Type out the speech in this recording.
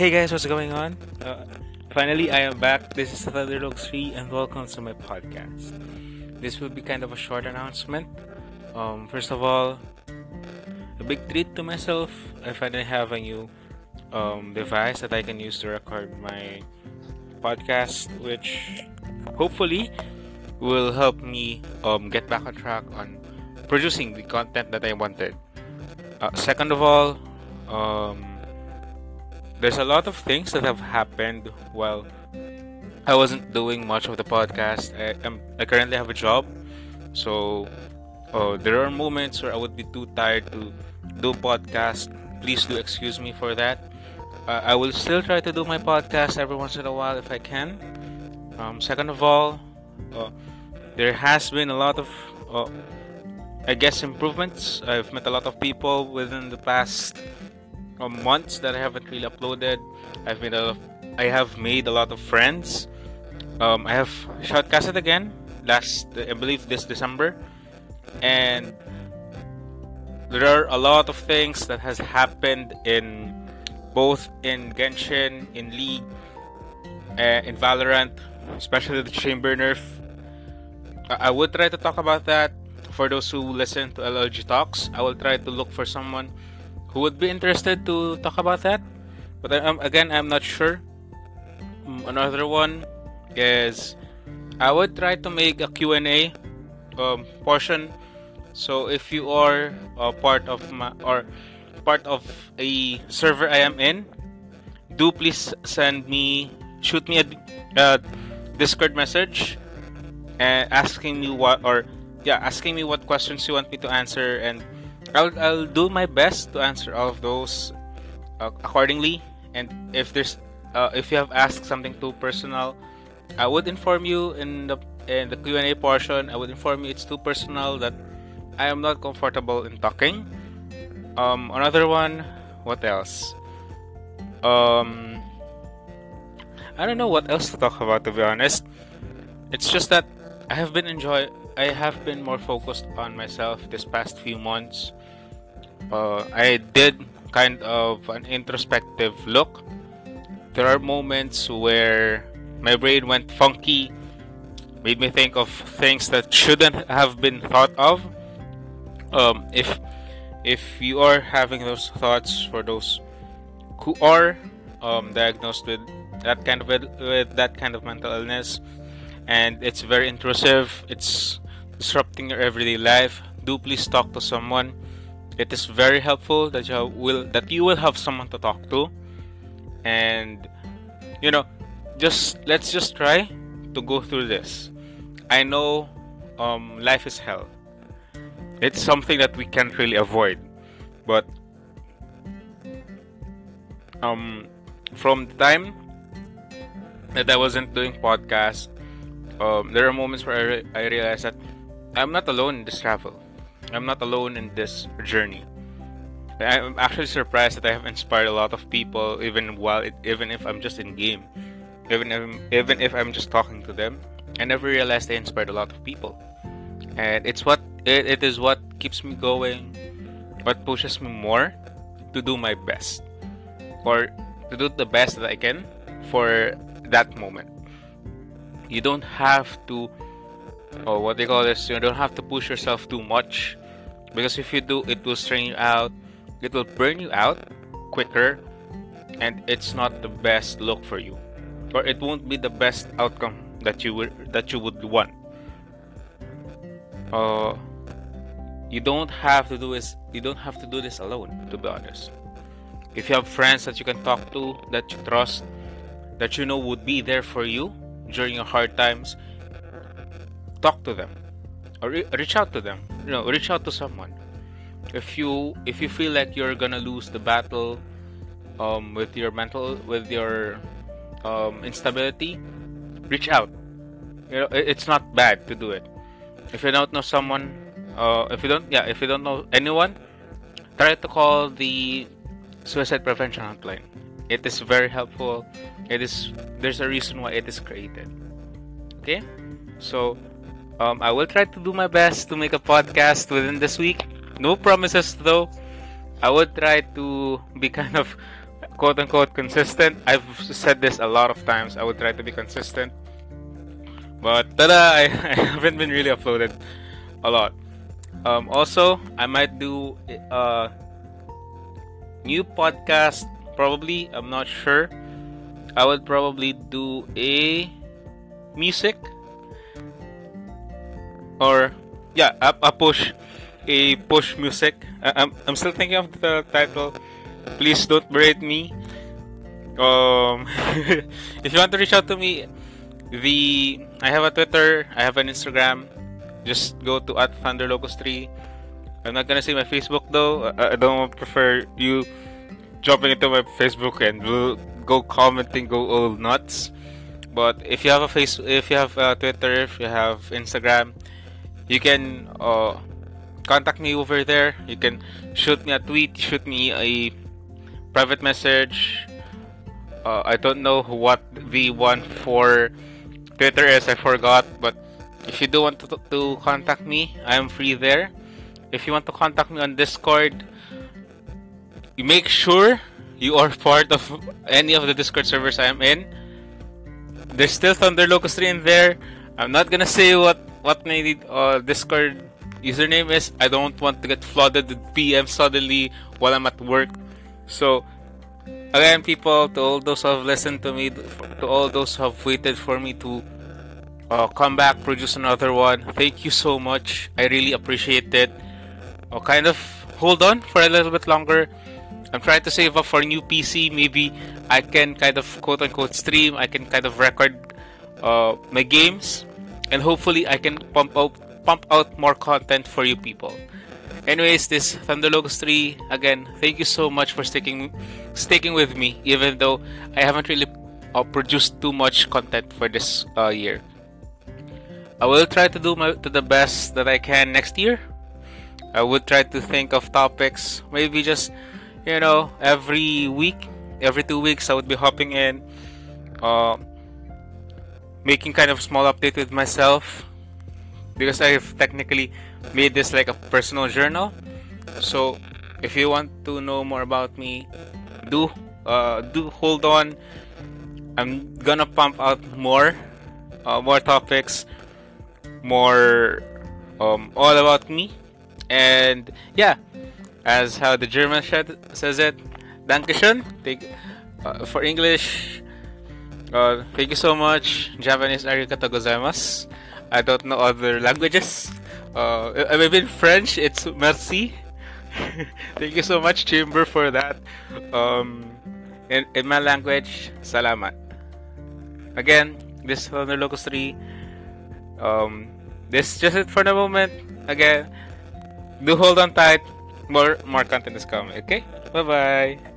Hey guys, what's going on? Uh, finally, I am back. This is Thunderdog 3 and welcome to my podcast. This will be kind of a short announcement. Um, first of all, a big treat to myself. If I finally have a new um, device that I can use to record my podcast, which hopefully will help me um, get back on track on producing the content that I wanted. Uh, second of all, um, there's a lot of things that have happened while I wasn't doing much of the podcast. I, am, I currently have a job, so uh, there are moments where I would be too tired to do podcast. Please do excuse me for that. Uh, I will still try to do my podcast every once in a while if I can. Um, second of all, uh, there has been a lot of uh, I guess improvements. I've met a lot of people within the past months that I haven't really uploaded. I've made a, I have made a lot of friends. Um, I have shoutcasted again last, I believe, this December, and there are a lot of things that has happened in both in Genshin, in League, uh, in Valorant, especially the Chamber nerf. I would try to talk about that for those who listen to LLG Talks. I will try to look for someone who would be interested to talk about that. But um, again, I'm not sure. Um, another one is I would try to make a Q&A um, portion. So if you are a part of my or part of a server I am in, do please send me shoot me a, Discord message and asking me what or yeah asking me what questions you want me to answer and I'll, I'll do my best to answer all of those uh, accordingly. And if there's uh, if you have asked something too personal I would inform you in the in the Q&A portion. I would inform you it's too personal that I am not comfortable in talking. Um another one what else? Um I don't know what else to talk about to be honest. It's just that I have been enjoy I have been more focused on myself this past few months. Uh, I did kind of an introspective look. There are moments where my brain went funky, made me think of things that shouldn't have been thought of. Um, if if you are having those thoughts for those who are um, diagnosed with that kind of with that kind of mental illness, and it's very intrusive it's disrupting your everyday life do please talk to someone it is very helpful that you will that you will have someone to talk to. And you know just let's just try to go through this. I know um, life is hell. It's something that we can't really avoid. But um from the time that i wasn't doing podcast um, there are moments where I, re- I realize that I'm not alone in this travel. I'm not alone in this journey. I'm actually surprised that I have inspired a lot of people, even while it, even if I'm just in game, even if even if I'm just talking to them. I never realized I inspired a lot of people, and it's what it, it is what keeps me going, what pushes me more to do my best, or to do the best that I can for that moment you don't have to or what they call this you don't have to push yourself too much. Because if you do it will strain you out. It will burn you out quicker and it's not the best look for you. Or it won't be the best outcome that you would that you would want. Uh you don't have to do this you don't have to do this alone to be honest. If you have friends that you can talk to that you trust that you know would be there for you during your hard times, talk to them or re- reach out to them. You know, reach out to someone. If you if you feel like you're gonna lose the battle um, with your mental with your um, instability, reach out. You know, it's not bad to do it. If you don't know someone, uh, if you don't yeah, if you don't know anyone, try to call the suicide prevention hotline. It is very helpful. It is there's a reason why it is created. Okay, so um, I will try to do my best to make a podcast within this week. No promises though. I will try to be kind of quote unquote consistent. I've said this a lot of times. I will try to be consistent, but tada, I, I haven't been really uploaded a lot. Um, also, I might do a new podcast. Probably, I'm not sure. I would probably do a music or yeah, a, a push, a push music. I, I'm I'm still thinking of the title. Please don't berate me. Um, if you want to reach out to me, the I have a Twitter, I have an Instagram. Just go to at thunderlocust3. I'm not gonna say my Facebook though. I, I don't prefer you jumping into my Facebook and go commenting, go all nuts. But if you have a face, if you have a Twitter, if you have Instagram, you can uh, contact me over there. You can shoot me a tweet, shoot me a private message. Uh, I don't know what the one for Twitter is. I forgot, but if you do want to, to contact me, I am free there. If you want to contact me on Discord, make sure you are part of any of the Discord servers I am in. There's still Thunder Locust 3 in there. I'm not gonna say what what my uh, Discord username is. I don't want to get flooded with PM suddenly while I'm at work. So again, people, to all those who have listened to me, to all those who have waited for me to uh, come back, produce another one. Thank you so much. I really appreciate it. I'll kind of hold on for a little bit longer. I'm trying to save up for a new PC. Maybe I can kind of quote unquote stream. I can kind of record uh, my games, and hopefully I can pump out pump out more content for you people. Anyways, this Thunder Locust 3 again. Thank you so much for sticking sticking with me, even though I haven't really uh, produced too much content for this uh, year. I will try to do my to the best that I can next year. I would try to think of topics, maybe just you know every week, every two weeks I would be hopping in, uh, making kind of small update with myself because I've technically made this like a personal journal. So if you want to know more about me, do uh, do hold on. I'm gonna pump out more uh, more topics, more um, all about me, and yeah, as how the German says it, Dankeschön. Take, uh, for English, uh, thank you so much. Japanese, arigato gozaimasu. I don't know other languages. Uh, maybe in French, it's merci. thank you so much, Chamber, for that. Um, in, in my language, salamat. Again, this is Thunder Locust 3. Um, this is just it for the moment. Again, do hold on tight. More more content is coming. Okay. Bye bye.